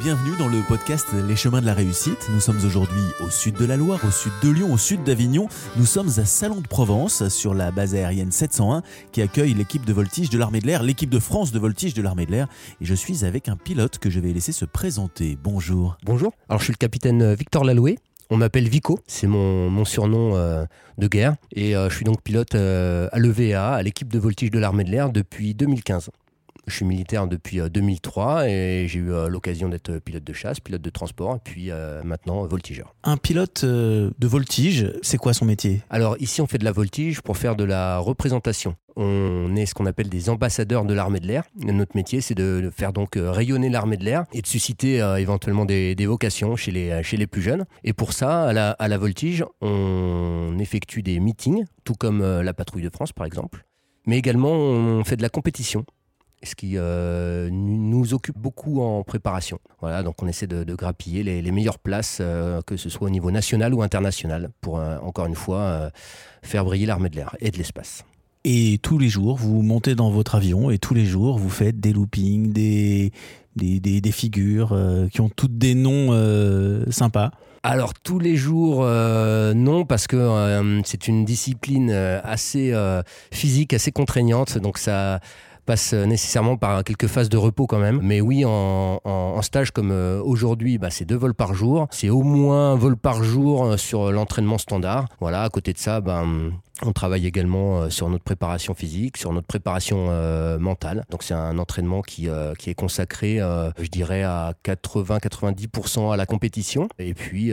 bienvenue dans le podcast Les chemins de la réussite. Nous sommes aujourd'hui au sud de la Loire, au sud de Lyon, au sud d'Avignon. Nous sommes à Salon de Provence, sur la base aérienne 701, qui accueille l'équipe de voltige de l'armée de l'air, l'équipe de France de voltige de l'armée de l'air. Et je suis avec un pilote que je vais laisser se présenter. Bonjour. Bonjour. Alors je suis le capitaine Victor Laloué. On m'appelle Vico, c'est mon, surnom euh, de guerre. Et euh, je suis donc pilote euh, à l'EVA, à l'équipe de voltige de l'armée de l'air, depuis 2015. Je suis militaire depuis 2003 et j'ai eu l'occasion d'être pilote de chasse, pilote de transport et puis maintenant voltigeur. Un pilote de voltige, c'est quoi son métier? Alors ici on fait de la voltige pour faire de la représentation. On est ce qu'on appelle des ambassadeurs de l'armée de l'air. Notre métier, c'est de faire donc euh, rayonner l'armée de l'air et de susciter euh, éventuellement des, vocations chez les, chez les plus jeunes. Et pour ça, à la, à la voltige, on effectue des meetings, tout comme euh, la patrouille de France par exemple. Mais également, on fait de la compétition ce qui nous occupe beaucoup en préparation. Voilà, donc on essaie de, grappiller les, meilleures places, que ce soit au niveau national ou international, pour encore une fois faire briller l'armée de l'air et de l'espace. Et tous les jours, vous montez dans votre avion et tous les jours, vous faites des loopings, des, des, figures euh, qui ont toutes des noms euh, sympas. Alors tous les jours, euh, non, parce que c'est une discipline assez physique, assez contraignante, donc ça passe nécessairement par quelques phases de repos quand même. Mais oui, en, stage comme aujourd'hui, bah, c'est deux vols par jour. C'est au moins un vol par jour sur l'entraînement standard. Voilà, à côté de ça, ben, on travaille également euh, sur notre préparation physique, sur notre préparation euh, mentale. Donc c'est un entraînement qui, euh, qui est consacré, je dirais, à 80-90% à la compétition. Et puis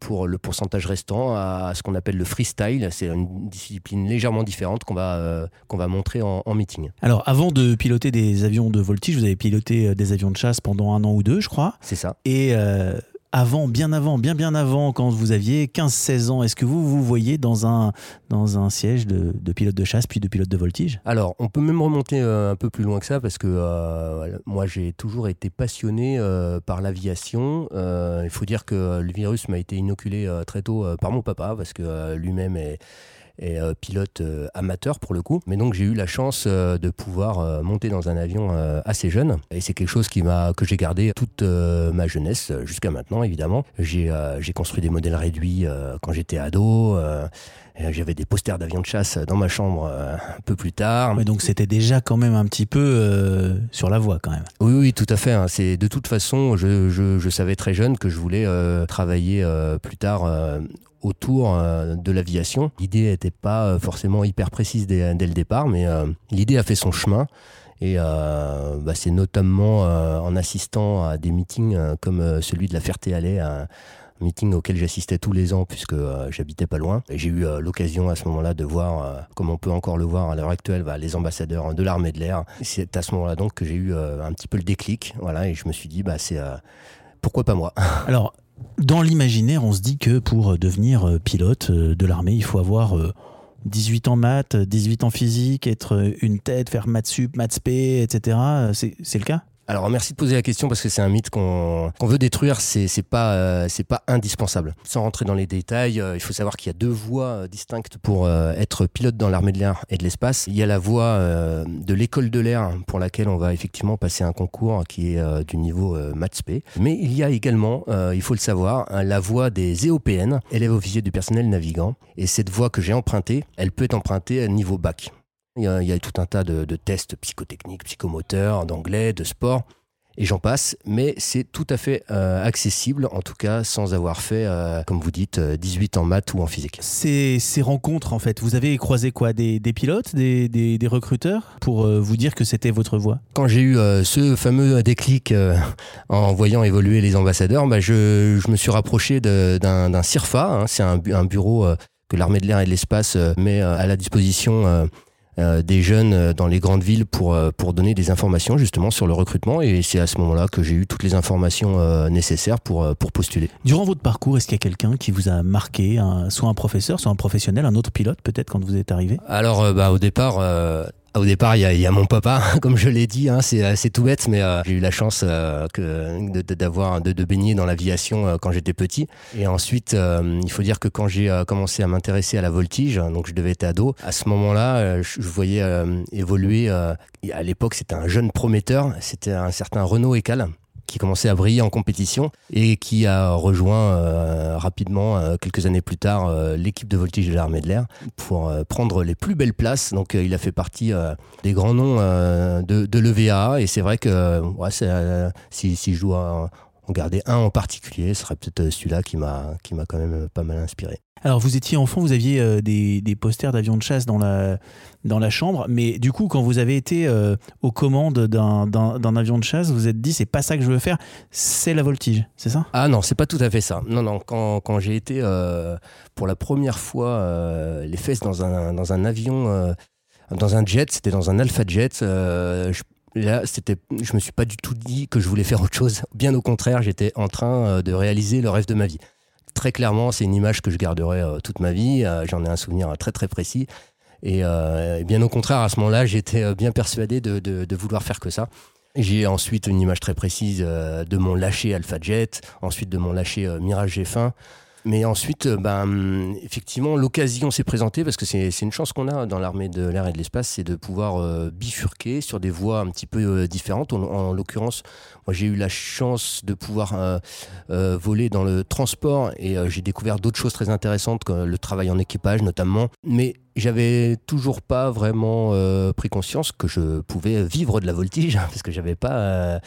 pour le pourcentage restant, à ce qu'on appelle le freestyle. C'est une discipline légèrement différente qu'on va, qu'on va montrer en, en, meeting. Alors avant de piloter des avions de voltige, vous avez piloté des avions de chasse pendant un an ou deux, je crois. C'est ça. Et avant, bien avant, bien bien avant, quand vous aviez 15-16 ans, est-ce que vous vous voyez dans un, dans un siège de, pilote de chasse puis de pilote de voltige? Alors, on peut même remonter euh, un peu plus loin que ça parce que euh, moi j'ai toujours été passionné euh, par l'aviation. il faut dire que le virus m'a été inoculé très tôt par mon papa parce que lui-même est et euh, pilote euh, amateur pour le coup. Mais donc j'ai eu la chance euh, de pouvoir monter dans un avion assez jeune. Et c'est quelque chose qui m'a que j'ai gardé toute ma jeunesse jusqu'à maintenant évidemment. J'ai construit des modèles réduits quand j'étais ado. J'avais des posters d'avions de chasse dans ma chambre un peu plus tard. Mais donc c'était déjà quand même un petit peu sur la voie quand même. Oui, oui, tout à fait. Hein. C'est de toute façon, je, je, je, savais très jeune que je voulais travailler plus tard autour euh, de l'aviation. L'idée n'était pas euh, forcément hyper précise dès, le départ, mais euh, l'idée a fait son chemin. Et bah, c'est notamment en assistant à des meetings comme celui de la Ferté-Alais, meeting auquel j'assistais tous les ans puisque j'habitais pas loin. J'ai eu l'occasion à ce moment-là de voir, comme on peut encore le voir à l'heure actuelle, bah, les ambassadeurs de l'armée de l'air. C'est à ce moment-là donc que j'ai eu un petit peu le déclic, voilà, et je me suis dit, bah, c'est pourquoi pas moi? Alors, dans l'imaginaire, on se dit que pour devenir euh, pilote euh, de l'armée, il faut avoir 18 euh, ans maths, 18 ans physique, être une tête, faire maths sup, maths spé, etc. C'est le cas? Alors merci de poser la question parce que c'est un mythe qu'on veut détruire, c'est pas euh, pas indispensable. Sans rentrer dans les détails, euh, il faut savoir qu'il y a deux voies euh, distinctes pour être pilote dans l'armée de l'air et de l'espace. Il y a la voie de l'école de l'air pour laquelle on va effectivement passer un concours qui est du niveau MATSP. Mais il y a également, il faut le savoir, hein, la voie des EOPN, élèves officiers du personnel navigant. Et cette voie que j'ai empruntée, elle peut être empruntée à niveau bac. Il y, a, tout un tas de, tests psychotechniques, psychomoteurs, d'anglais, de sport, et j'en passe. Mais c'est tout à fait euh, accessible, en tout cas sans avoir fait, euh, comme vous dites, 18 euh, en maths ou en physique. Ces, ces rencontres, en fait, vous avez croisé quoi? Des, pilotes, des, des, recruteurs, pour vous dire que c'était votre voie? Quand j'ai eu ce fameux déclic en voyant évoluer les ambassadeurs, bah, je, je, me suis rapproché d'un CIRFA, hein. c'est un, un, bureau que l'armée de l'air et de l'espace met à la disposition des jeunes euh, dans les grandes villes pour, euh, pour donner des informations justement sur le recrutement et c'est à ce moment-là que j'ai eu toutes les informations nécessaires pour, pour postuler. Durant votre parcours, est-ce qu'il y a quelqu'un qui vous a marqué, soit un professeur, soit un professionnel, un autre pilote peut-être quand vous êtes arrivé? Alors bah, au départ, au départ, il y a, mon papa, comme je l'ai dit, hein, c'est tout bête, mais euh, j'ai eu la chance euh, d'avoir de, de, baigner dans l'aviation euh, quand j'étais petit. Et ensuite, il faut dire que quand j'ai commencé à m'intéresser à la voltige, donc je devais être ado, à ce moment-là, je, voyais évoluer. à l'époque, c'était un jeune prometteur, c'était un certain Renaud Ecal qui commençait à briller en compétition et qui a rejoint rapidement, quelques années plus tard, l'équipe de voltige de l'armée de l'air pour prendre les plus belles places. Donc il a fait partie des grands noms de, de l'EVA et c'est vrai que ouais, si, si je dois en garder un en particulier, ce serait peut-être celui-là qui m'a qui m'a quand même pas mal inspiré. Alors vous étiez enfant, vous aviez euh, des, posters d'avions de chasse dans la, dans la chambre, mais du coup quand vous avez été euh, aux commandes d'un avion de chasse, vous vous êtes dit c'est pas ça que je veux faire, c'est la voltige, c'est ça? Ah non, c'est pas tout à fait ça. Non, non, quand, quand j'ai été euh, pour la première fois les fesses dans un, dans un avion, dans un jet, c'était dans un Alpha Jet, je, là, c'était, je me suis pas du tout dit que je voulais faire autre chose. Bien au contraire, j'étais en train de réaliser le rêve de ma vie très clairement, c'est une image que je garderai euh, toute ma vie. Euh, j'en ai un souvenir très très précis. Et, euh, bien au contraire, à ce moment-là, j'étais bien persuadé de, vouloir faire que ça. J'ai ensuite une image très précise de mon lâcher Alpha Jet, ensuite de mon lâcher Mirage G-Fin. Mais ensuite, ben, effectivement, l'occasion s'est présentée parce que c'est une chance qu'on a dans l'armée de l'air et de l'espace, c'est de pouvoir euh, bifurquer sur des voies un petit peu euh, différentes. En, l'occurrence, moi j'ai eu la chance de pouvoir voler dans le transport et j'ai découvert d'autres choses très intéressantes, comme le travail en équipage notamment. Mais j'avais toujours pas vraiment pris conscience que je pouvais vivre de la voltige parce que j'avais pas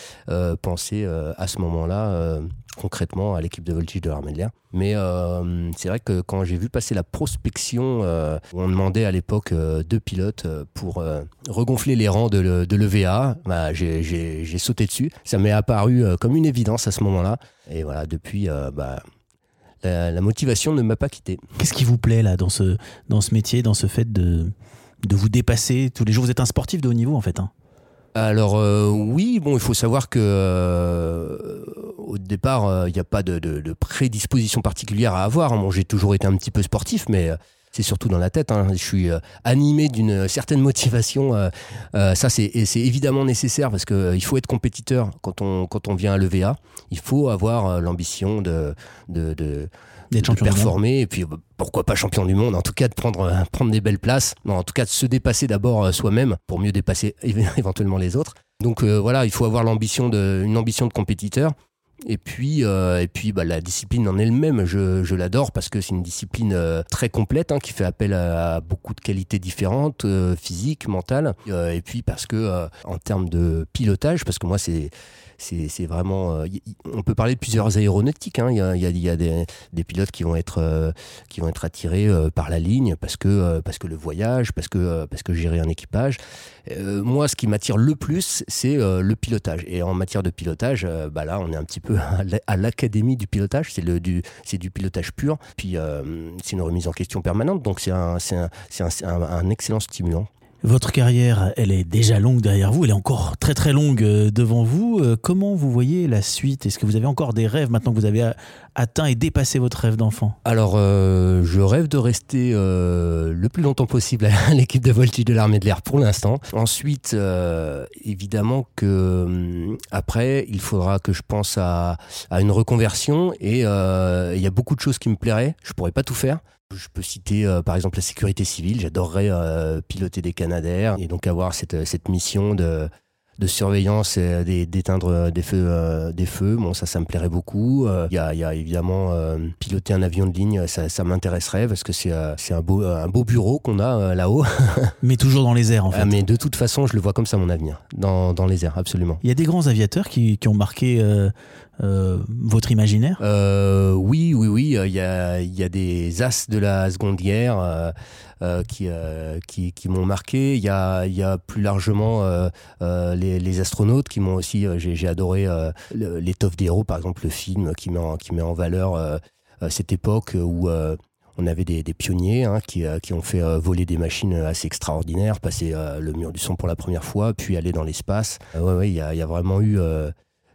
pensé à ce moment-là concrètement à l'équipe de voltige de l'armée de l'air. Mais euh, c'est vrai que quand j'ai vu passer la prospection, euh, on demandait à l'époque euh, deux pilotes pour regonfler les rangs de, l'EVA, bah, j'ai sauté dessus. Ça m'est apparu comme une évidence à ce moment-là. Et voilà, depuis, bah, la, motivation ne m'a pas quitté. Qu'est-ce qui vous plaît là dans ce, dans ce métier, dans ce fait de, de vous dépasser tous les jours? Vous êtes un sportif de haut niveau en fait. Hein alors oui, bon, il faut savoir que au départ, euh, il n'y a pas de, prédisposition particulière à avoir. Bon, j'ai toujours été un petit peu sportif, mais euh, c'est surtout dans la tête. Hein. Je suis euh, animé d'une certaine motivation. ça, c'est évidemment nécessaire parce qu'il faut être compétiteur quand on, quand on vient à l'EVA. Il faut avoir l'ambition de, de, de, performer et puis pourquoi pas champion du monde. En tout cas, de prendre, prendre des belles places. en tout cas, de se dépasser d'abord soi-même pour mieux dépasser éventuellement les autres. Donc voilà, il faut avoir l'ambition une ambition de compétiteur. Et puis, euh, et puis bah, la discipline en elle-même, je, je l'adore parce que c'est une discipline euh, très complète hein, qui fait appel à, beaucoup de qualités différentes, euh, physiques, mentales. et puis parce que en termes de pilotage, parce que moi c'est c'est vraiment. Euh, on peut parler de plusieurs aéronautiques. Hein. Il y a, il y a des, des, pilotes qui vont être, euh, qui vont être attirés euh, par la ligne parce que, parce que le voyage, parce que, parce que gérer un équipage. moi, ce qui m'attire le plus, c'est le pilotage. Et en matière de pilotage, bah là, on est un petit peu à l'académie du pilotage. C'est du, pilotage pur. Puis, c'est une remise en question permanente. Donc, c'est un, un excellent stimulant. Votre carrière, elle est déjà longue derrière vous, elle est encore très très longue euh, devant vous. Euh, comment vous voyez la suite? Est-ce que vous avez encore des rêves maintenant que vous avez atteint et dépassé votre rêve d'enfant Alors, euh, je rêve de rester le plus longtemps possible à l'équipe de voltige de l'armée de l'air pour l'instant. Ensuite, évidemment que après, il faudra que je pense à, à une reconversion et il y a beaucoup de choses qui me plairaient. Je pourrais pas tout faire. Je peux citer euh, par exemple la sécurité civile. J'adorerais euh, piloter des Canadaires et donc avoir cette, euh, cette mission de, de surveillance et d'éteindre des feux. des feux. Bon, ça, ça me plairait beaucoup. Il y, a, y, a, évidemment piloter un avion de ligne, ça, ça m'intéresserait parce que c'est un, beau, un beau bureau qu'on a là-haut. mais toujours dans les airs en fait. mais de toute façon, je le vois comme ça mon avenir, dans, dans les airs, absolument. Il y a des grands aviateurs qui, qui ont marqué euh, votre imaginaire? Euh, Oui, oui, oui. Il y a, il y a des as de la Seconde Guerre euh, qui, qui, qui m'ont marqué. Il y a, il y a plus largement les, astronautes qui m'ont aussi. J'ai adoré L'étoffe des héros, par exemple, le film qui met en, qui met en valeur cette époque où on avait des, pionniers hein, qui, qui, ont fait voler des machines assez extraordinaires, passer le mur du son pour la première fois, puis aller dans l'espace. ouais, ouais, il y a, vraiment eu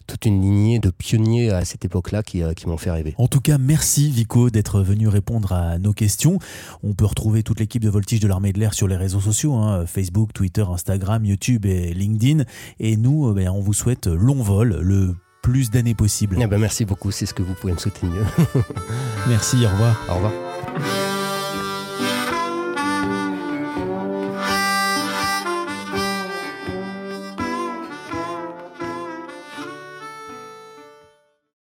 toute une lignée de pionniers à cette époque-là qui, euh, qui m'ont fait rêver. En tout cas, merci Vico d'être venu répondre à nos questions. On peut retrouver toute l'équipe de Voltige de l'armée de l'air sur les réseaux sociaux, hein, Facebook, Twitter, Instagram, YouTube et LinkedIn. Et nous, euh, ben, on vous souhaite long vol, le plus d'années possible. Eh ben, merci beaucoup, c'est ce que vous pouvez me souhaiter mieux. merci, au revoir. Au revoir.